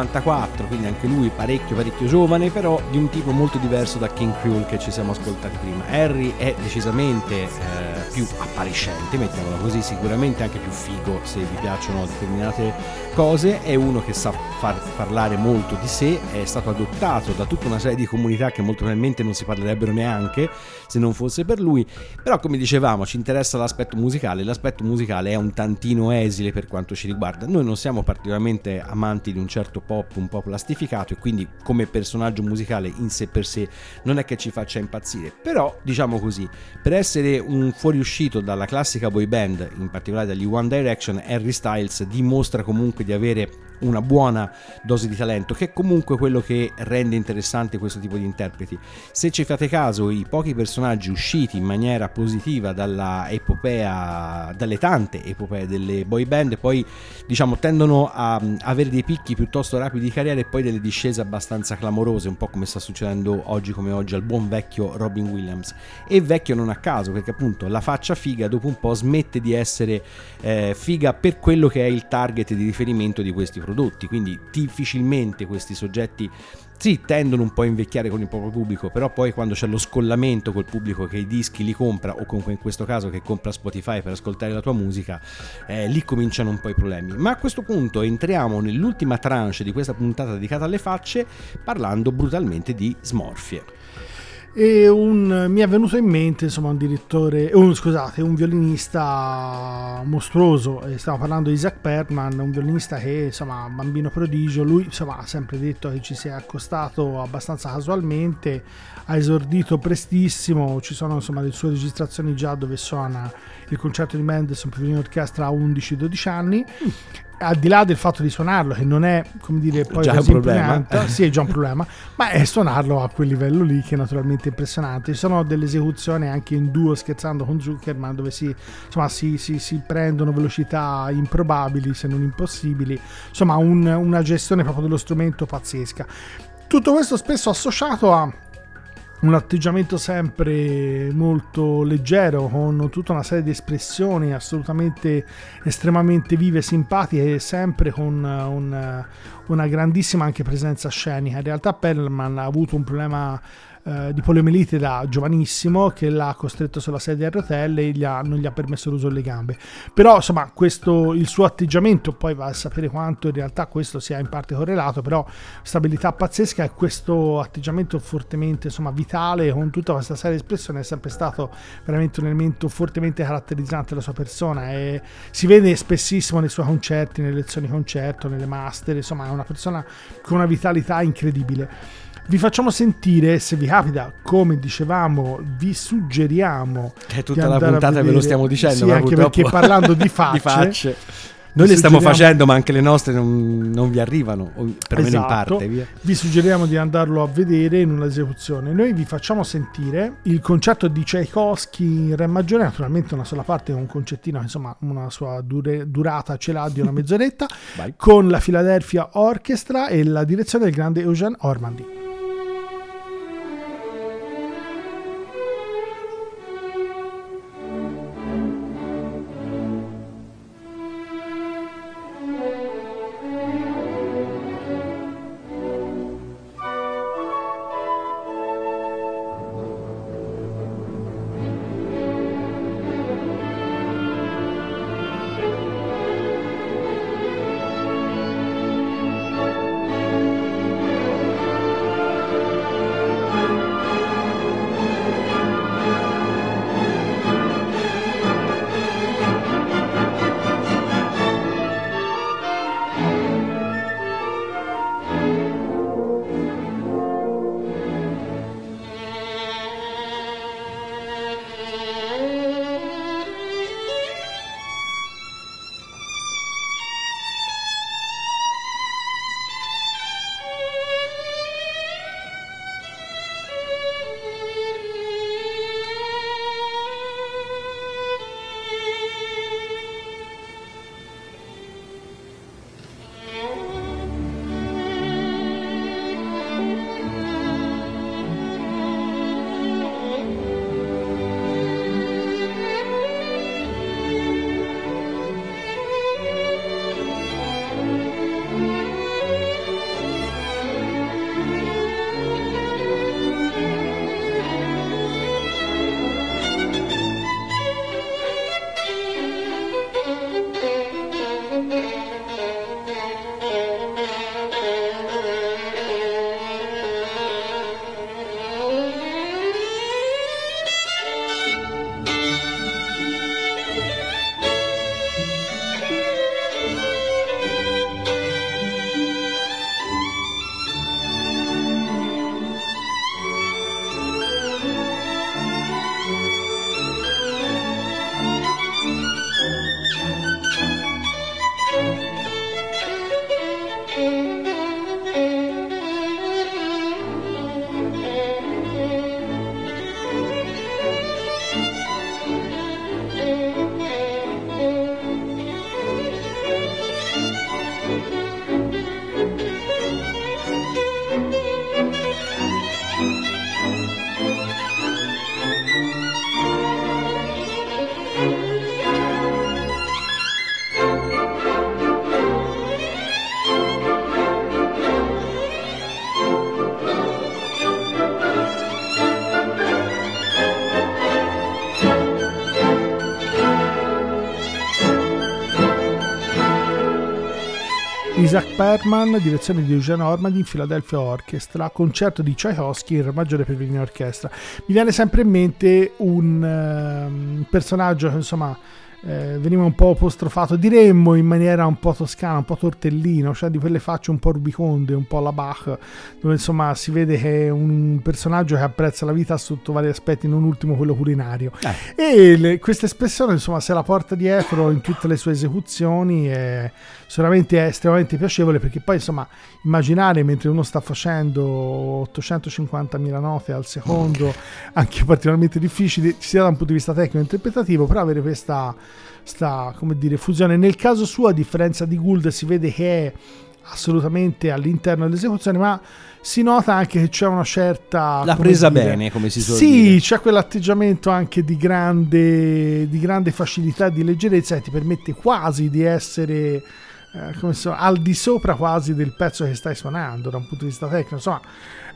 1994, quindi anche lui parecchio parecchio giovane, però di un tipo molto diverso da King Cruel che ci siamo ascoltati prima. Harry è decisamente eh, più appariscente, mettiamola così, sicuramente anche più figo se vi piacciono determinate cose, è uno che sa far parlare molto di sé, è stato adottato da tutta una serie di comunità che molto probabilmente non si parlerebbero neanche se non fosse per lui, però come dicevamo ci interessa l'aspetto musicale, l'aspetto musicale è un tantino esile per quanto ci riguarda, noi non siamo particolarmente amanti di un certo pop un po' plastificato e quindi come personaggio musicale in sé per sé non è che ci faccia impazzire, però diciamo così, per essere un fuoriuscito uscito dalla classica boy band, in particolare dagli One Direction, Harry Styles dimostra comunque di avere una buona dose di talento, che è comunque quello che rende interessante questo tipo di interpreti. Se ci fate caso, i pochi personaggi usciti in maniera positiva dalla epopea, dalle tante epopee delle boy band, poi diciamo tendono a avere dei picchi piuttosto rapidi di carriera e poi delle discese abbastanza clamorose, un po' come sta succedendo oggi come oggi al buon vecchio Robin Williams. E vecchio non a caso, perché appunto la faccia figa dopo un po' smette di essere eh, figa per quello che è il target di riferimento di questi prodotti, quindi difficilmente questi soggetti sì, tendono un po' a invecchiare con il proprio pubblico, però poi quando c'è lo scollamento col pubblico che i dischi li compra, o comunque in questo caso che compra Spotify per ascoltare la tua musica, eh, lì cominciano un po' i problemi. Ma a questo punto entriamo nell'ultima tranche di questa puntata dedicata alle facce, parlando brutalmente di smorfie. E un, mi è venuto in mente insomma un direttore, un, scusate, un violinista mostruoso, stiamo parlando di Isaac Perman, un violinista che insomma bambino prodigio, lui insomma ha sempre detto che ci si è accostato abbastanza casualmente, ha esordito prestissimo, ci sono insomma le sue registrazioni già dove suona il concerto di Mendelssohn per orchestra a 11-12 anni. Al di là del fatto di suonarlo, che non è come dire poi Già così impegnante, sì, è già un problema, ma è suonarlo a quel livello lì che è naturalmente impressionante. Ci sono delle esecuzioni anche in duo scherzando con Zuckerman dove si, insomma, si, si- si prendono velocità improbabili, se non impossibili, insomma, un- una gestione proprio dello strumento pazzesca. Tutto questo spesso associato a un atteggiamento sempre molto leggero, con tutta una serie di espressioni assolutamente estremamente vive, simpatiche e sempre con eh, un- una grandissima anche presenza scenica. In realtà Perlman ha avuto un problema eh, di poliomielite da giovanissimo che l'ha costretto sulla sedia a rotelle e gli ha- non gli ha permesso l'uso delle gambe. Però insomma questo, il suo atteggiamento, poi va a sapere quanto in realtà questo sia in parte correlato, però stabilità pazzesca e questo atteggiamento fortemente insomma vitale con tutta questa serie di espressioni è sempre stato veramente un elemento fortemente caratterizzante della sua persona e si vede spessissimo nei suoi concerti, nelle lezioni concerto, nelle master, insomma è una persona con una vitalità incredibile. Vi facciamo sentire, se vi capita, come dicevamo, vi suggeriamo È tutta la puntata ve lo stiamo dicendo, Sì, ma anche purtroppo- perché parlando di facce, Di facce. Noi le stiamo facendo, ma anche le nostre non, non vi arrivano, perlomeno in Esatto. parte. Via. Vi suggeriamo di andarlo a vedere in un'esecuzione. Noi vi facciamo sentire il concerto di Tchaikovsky in Re maggiore, naturalmente una sola parte con un concertino, insomma, una sua dure- durata ce l'ha di una mezz'oretta, con la Philadelphia Orchestra e la direzione del grande Eugène Ormandy. Isaac Perman, direzione di Eugene Ormandy in Philadelphia Orchestra, concerto di Tchaikovsky in Re maggiore per violino orchestra. Mi viene sempre in mente un ehm, personaggio che insomma eh, veniva un po' apostrofato, diremmo in maniera un po' toscana, un po' tortellino, cioè di quelle facce un po' rubiconde, un po' la Bach, dove insomma si vede che è un personaggio che apprezza la vita sotto vari aspetti, non ultimo quello culinario. E le- questa espressione insomma se la porta dietro in tutte le sue esecuzioni è sicuramente è estremamente piacevole perché poi insomma immaginare mentre uno sta facendo 850.000 note al secondo anche particolarmente difficili sia da un punto di vista tecnico e interpretativo però avere questa sta, come dire, fusione nel caso suo a differenza di Gould si vede che è assolutamente all'interno dell'esecuzione ma si nota anche che c'è una certa come presa dire- bene, come si suol sì, dire. c'è quell'atteggiamento anche di grande, di grande facilità, di leggerezza che ti permette quasi di essere eh, so, al di sopra quasi del pezzo che stai suonando da un punto di vista tecnico. Insomma,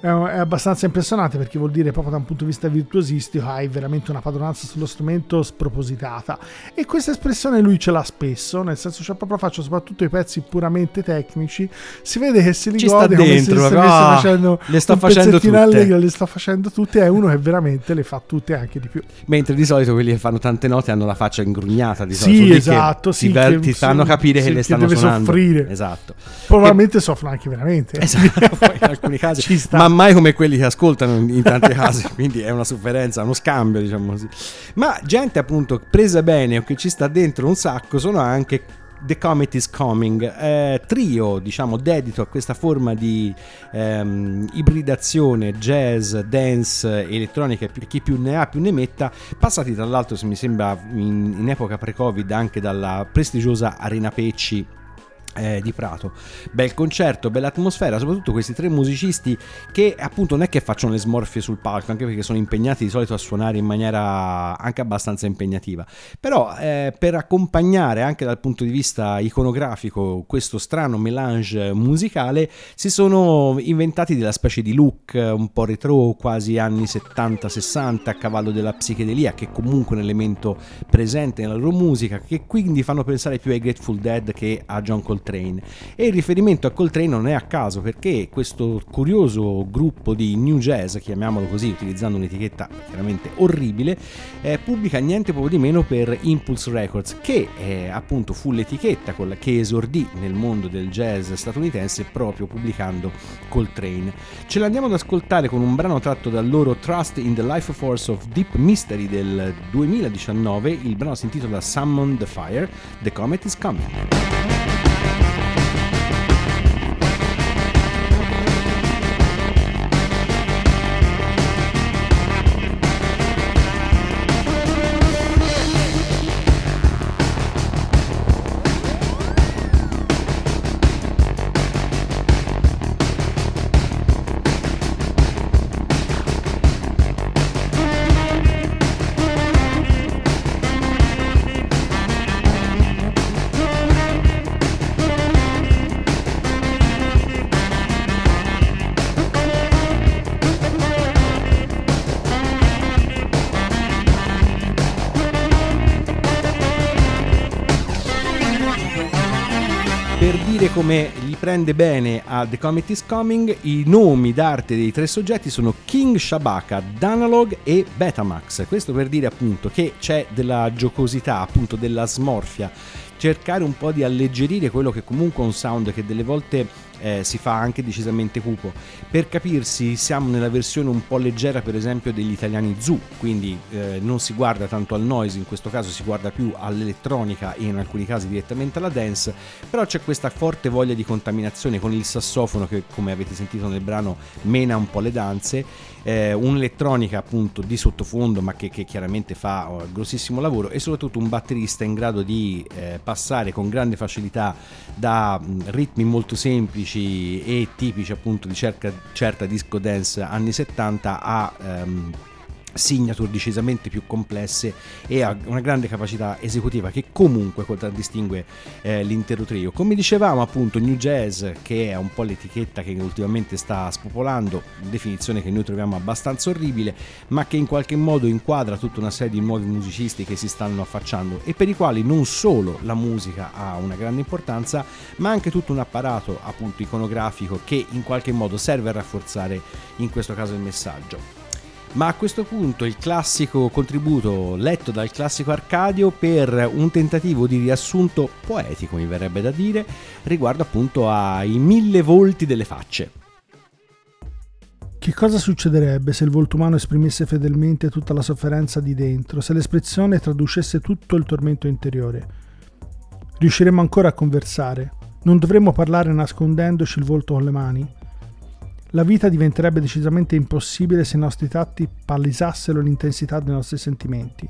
è, è abbastanza impressionante perché vuol dire proprio da un punto di vista virtuosistico hai veramente una padronanza sullo strumento spropositata. E questa espressione lui ce l'ha spesso, nel senso che proprio faccio soprattutto i pezzi puramente tecnici. Si vede che se li Ci sta gode come se dentro, stesse ah, facendo le sta facendo tutte. allegro, le sta facendo tutte. È uno che veramente le fa tutte anche di più. Mentre di solito quelli che fanno tante note hanno la faccia ingrugnata di Sì, solito. dire esatto, che sì, ti, che ti fanno capire sì, che le che stanno deve suonando. soffrire. Esatto. Probabilmente soffrono anche veramente. Esatto, poi in alcuni casi, Ci sta. ma mai come quelli che ascoltano in, in tanti casi, quindi è una sofferenza, uno scambio, diciamo così. Ma gente appunto presa bene o che ci sta dentro un sacco sono anche The Comet is Coming, eh, trio diciamo dedito a questa forma di ehm, ibridazione jazz, dance, elettronica, e chi più ne ha più ne metta, passati tra l'altro se mi sembra in, in epoca pre-covid anche dalla prestigiosa Arena Pecci eh, di Prato. Bel concerto, bella atmosfera, soprattutto questi tre musicisti che appunto non è che facciano le smorfie sul palco, anche perché sono impegnati di solito a suonare in maniera anche abbastanza impegnativa. Però eh, per accompagnare anche dal punto di vista iconografico questo strano melange musicale si sono inventati della specie di look eh, un po' retro, quasi anni 70-60 a cavallo della psichedelia, che è comunque un elemento presente nella loro musica, che quindi fanno pensare più ai Grateful Dead che a John Coltrane. E il riferimento a Coltrane non è a caso, perché questo curioso gruppo di new jazz, chiamiamolo così, utilizzando un'etichetta chiaramente orribile, eh, pubblica niente poco di meno per Impulse Records, che eh, appunto fu l'etichetta con la che esordì nel mondo del jazz statunitense proprio pubblicando Coltrane. Ce l'andiamo ad ascoltare con un brano tratto dal loro Trust in the Life Force of Deep Mystery del 2019, il brano si intitola Summon the Fire, The Comet is Coming. Per come gli prende bene a The Comet is Coming, i nomi d'arte dei tre soggetti sono King Shabaka, Danalog e Betamax. Questo per dire appunto che c'è della giocosità, appunto della smorfia, cercare un po' di alleggerire quello che comunque è un sound che delle volte eh, si fa anche decisamente cupo. Per capirsi, siamo nella versione un po' leggera, per esempio, degli italiani Zoo, quindi eh, non si guarda tanto al noise, in questo caso si guarda più all'elettronica e in alcuni casi direttamente alla dance, però c'è questa forte voglia di contaminazione con il sassofono che, come avete sentito nel brano, mena un po' le danze, eh, un'elettronica appunto di sottofondo, ma che, che chiaramente fa oh, grossissimo lavoro, e soprattutto un batterista in grado di eh, passare con grande facilità da mh, ritmi molto semplici e tipici appunto di cerca- certa disco dance anni 70 a ehm, signature decisamente più complesse e ha una grande capacità esecutiva che comunque contraddistingue eh, l'intero trio. Come dicevamo appunto New Jazz che è un po' l'etichetta che ultimamente sta spopolando, definizione che noi troviamo abbastanza orribile, ma che in qualche modo inquadra tutta una serie di nuovi musicisti che si stanno affacciando e per i quali non solo la musica ha una grande importanza, ma anche tutto un apparato appunto iconografico che in qualche modo serve a rafforzare in questo caso il messaggio. Ma a questo punto il classico contributo letto dal classico Arcadio per un tentativo di riassunto poetico, mi verrebbe da dire, riguardo appunto ai mille volti delle facce. Che cosa succederebbe se il volto umano esprimesse fedelmente tutta la sofferenza di dentro, se l'espressione traducesse tutto il tormento interiore? Riusciremmo ancora a conversare? Non dovremmo parlare nascondendoci il volto con le mani? La vita diventerebbe decisamente impossibile se i nostri tratti palisassero l'intensità dei nostri sentimenti.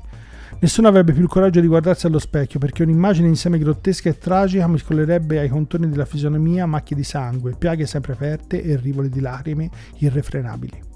Nessuno avrebbe più il coraggio di guardarsi allo specchio perché un'immagine insieme grottesca e tragica mescolerebbe ai contorni della fisionomia macchie di sangue, piaghe sempre aperte e rivoli di lacrime irrefrenabili.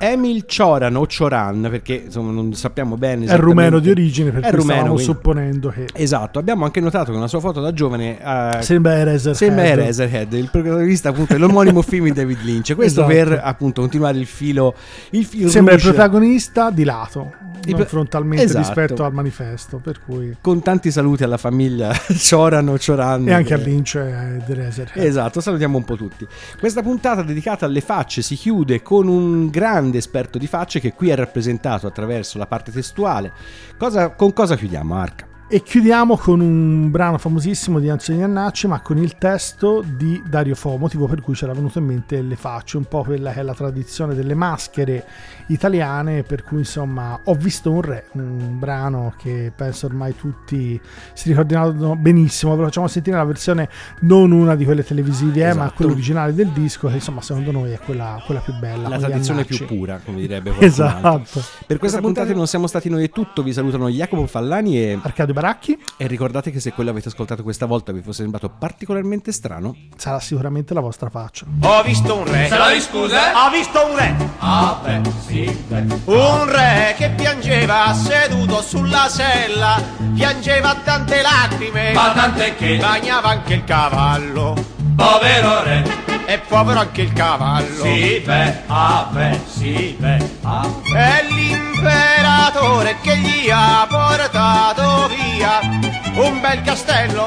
Emil Cioran o Cioran, perché insomma non sappiamo bene. È rumeno di origine, per è cui rumeno, stavamo quindi- supponendo che Esatto, abbiamo anche notato che una sua foto da giovane eh, sembra Eraserhead. Sembra Eraserhead, il protagonista appunto dell'omonimo film di David Lynch. Questo Esatto. per appunto continuare il filo. Il filo Sembra il rouge protagonista di lato, Il pro- frontalmente Esatto. rispetto al manifesto, per cui... Con tanti saluti alla famiglia Cioran o Cioran. E anche a che- Lynch e The Eraserhead. Esatto, salutiamo un po' tutti. Questa puntata dedicata alle facce si chiude con un grande esperto di facce che qui è rappresentato attraverso la parte testuale. Cosa- con cosa chiudiamo, Arca? E chiudiamo con un brano famosissimo di Antonio Iannacci, ma con il testo di Dario Fo, motivo per cui c'era venuto in mente le facce, un po' quella che è la tradizione delle maschere italiane, per cui insomma ho visto un re, un brano che penso ormai tutti si ricordino benissimo, ve lo facciamo sentire la versione non una di quelle televisive, eh, ma Esatto. quella originale del disco, che insomma secondo noi è quella, quella più bella. La tradizione più pura, come direbbe qualcun altro. Esatto. Per questa puntata non siamo stati noi è tutto, vi salutano Jacopo Fallani e Arcadio Baracchi. E ricordate che se quello avete ascoltato questa volta vi fosse sembrato particolarmente strano, Sarà sicuramente la vostra faccia. Ho visto un re. Se la scusa? Ho visto un re. Ah, beh, sì, beh. Un re che piangeva seduto sulla sella. Piangeva tante lacrime. Ma tant'è che- Bagnava anche il cavallo. Povero re. E povero anche il cavallo. Sì, beh, ah, beh, sì, beh, ah. È l'imperatore che gli ha portato via un bel castello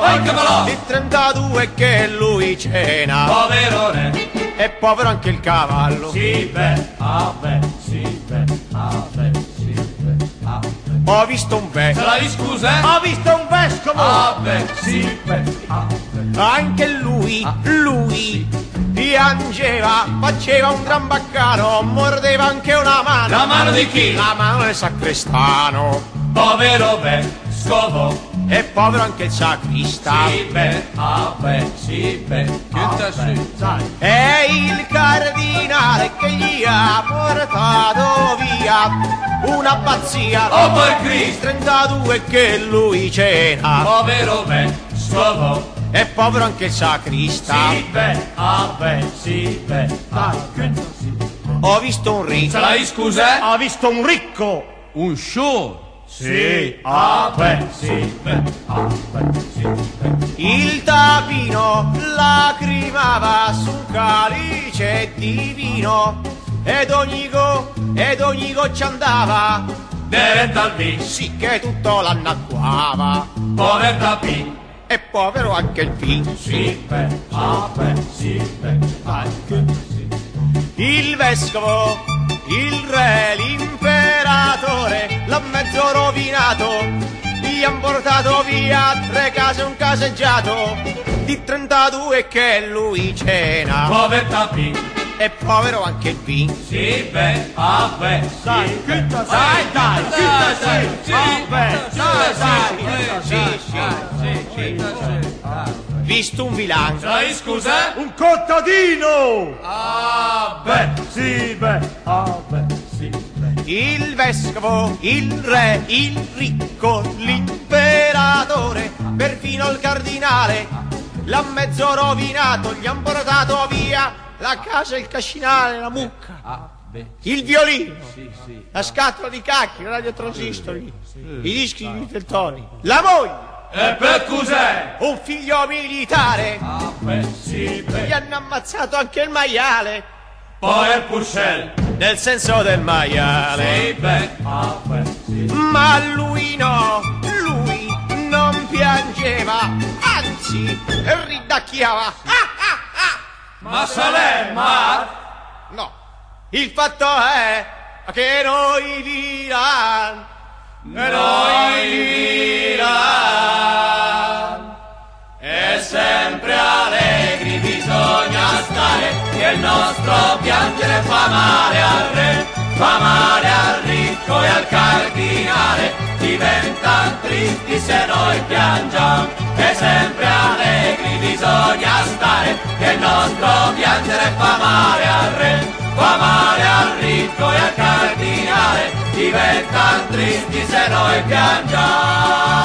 di 32 che lui cena. Povero re. E povero anche il cavallo. Sì, beh, ah, beh, sì, beh, ah, beh, sì, beh, ah, beh. Ho visto un Se vescovo. la scusa? Ho visto un vescovo. Ah, beh, sì, beh, ah, beh. Anche lui, lui piangeva, faceva un gran baccano, mordeva anche una mano. La mano di chi? La mano del sacrestano. Povero vescovo. E povero anche il sacrista. Sì, beh, ah, beh, sì, beh, ah, beh. È il cardinale che gli ha portato via una pazzia. Oh, per Cristo! 32 che lui cena. Povero vescovo. E povero anche il sacrista. Sì, beh, ah, beh, sì, beh, ah, beh, sì. Ho visto un ricco. La scusa? Ho visto un ricco. Un show. Sì, ah, beh, sì, beh, ah, beh, sì, beh. Il tapino lacrimava su un calice di vino ed ogni go, ed ogni goccia andava Diretto al B. sì che tutto l'annacquava Povertà P. e povero anche il vino Sì, beh, ah, beh, sì, beh, beh, sì. il vescovo il re l'imperatore l'ha mezzo rovinato. Gli han portato via tre case e un caseggiato. Di 32 che lui cena. Povertà E povero anche il vino Sì, beh, ah, beh, sì, Dai, beh. dai, dai, dai, dai, sì, vabbè, sì, dai, sì, dai, sì, sì, sì, sì, sì. Visto un vilano. La scusa? Un contadino! Ah, beh, sì, beh, ah, beh, sì, beh. Il vescovo, il re, il ricco, l'imperatore, perfino il cardinale, l'ha mezzo rovinato, gli han portato via la casa, il cascinale, la mucca. il violino, la scatola di cacchi, i radiotransistori, i dischi di Mitteltoni, la moglie. E per cos'è? Un figlio militare, Sì, gli hanno ammazzato anche il maiale, Poi il puscel. nel senso del maiale. Sì, beh, ah, beh, sì. Ma lui no, lui non piangeva, anzi ridacchiava. Ah, ah, ah. Ma se l'è, ma... No, il fatto è che noi diranno, Noi diranno. Che il nostro piangere fa male al re, fa male al ricco e al cardinale, diventano tristi se noi piangiamo. E sempre allegri bisogna stare, che il nostro piangere fa male al re, fa male al ricco e al cardinale, diventano tristi se noi piangiamo.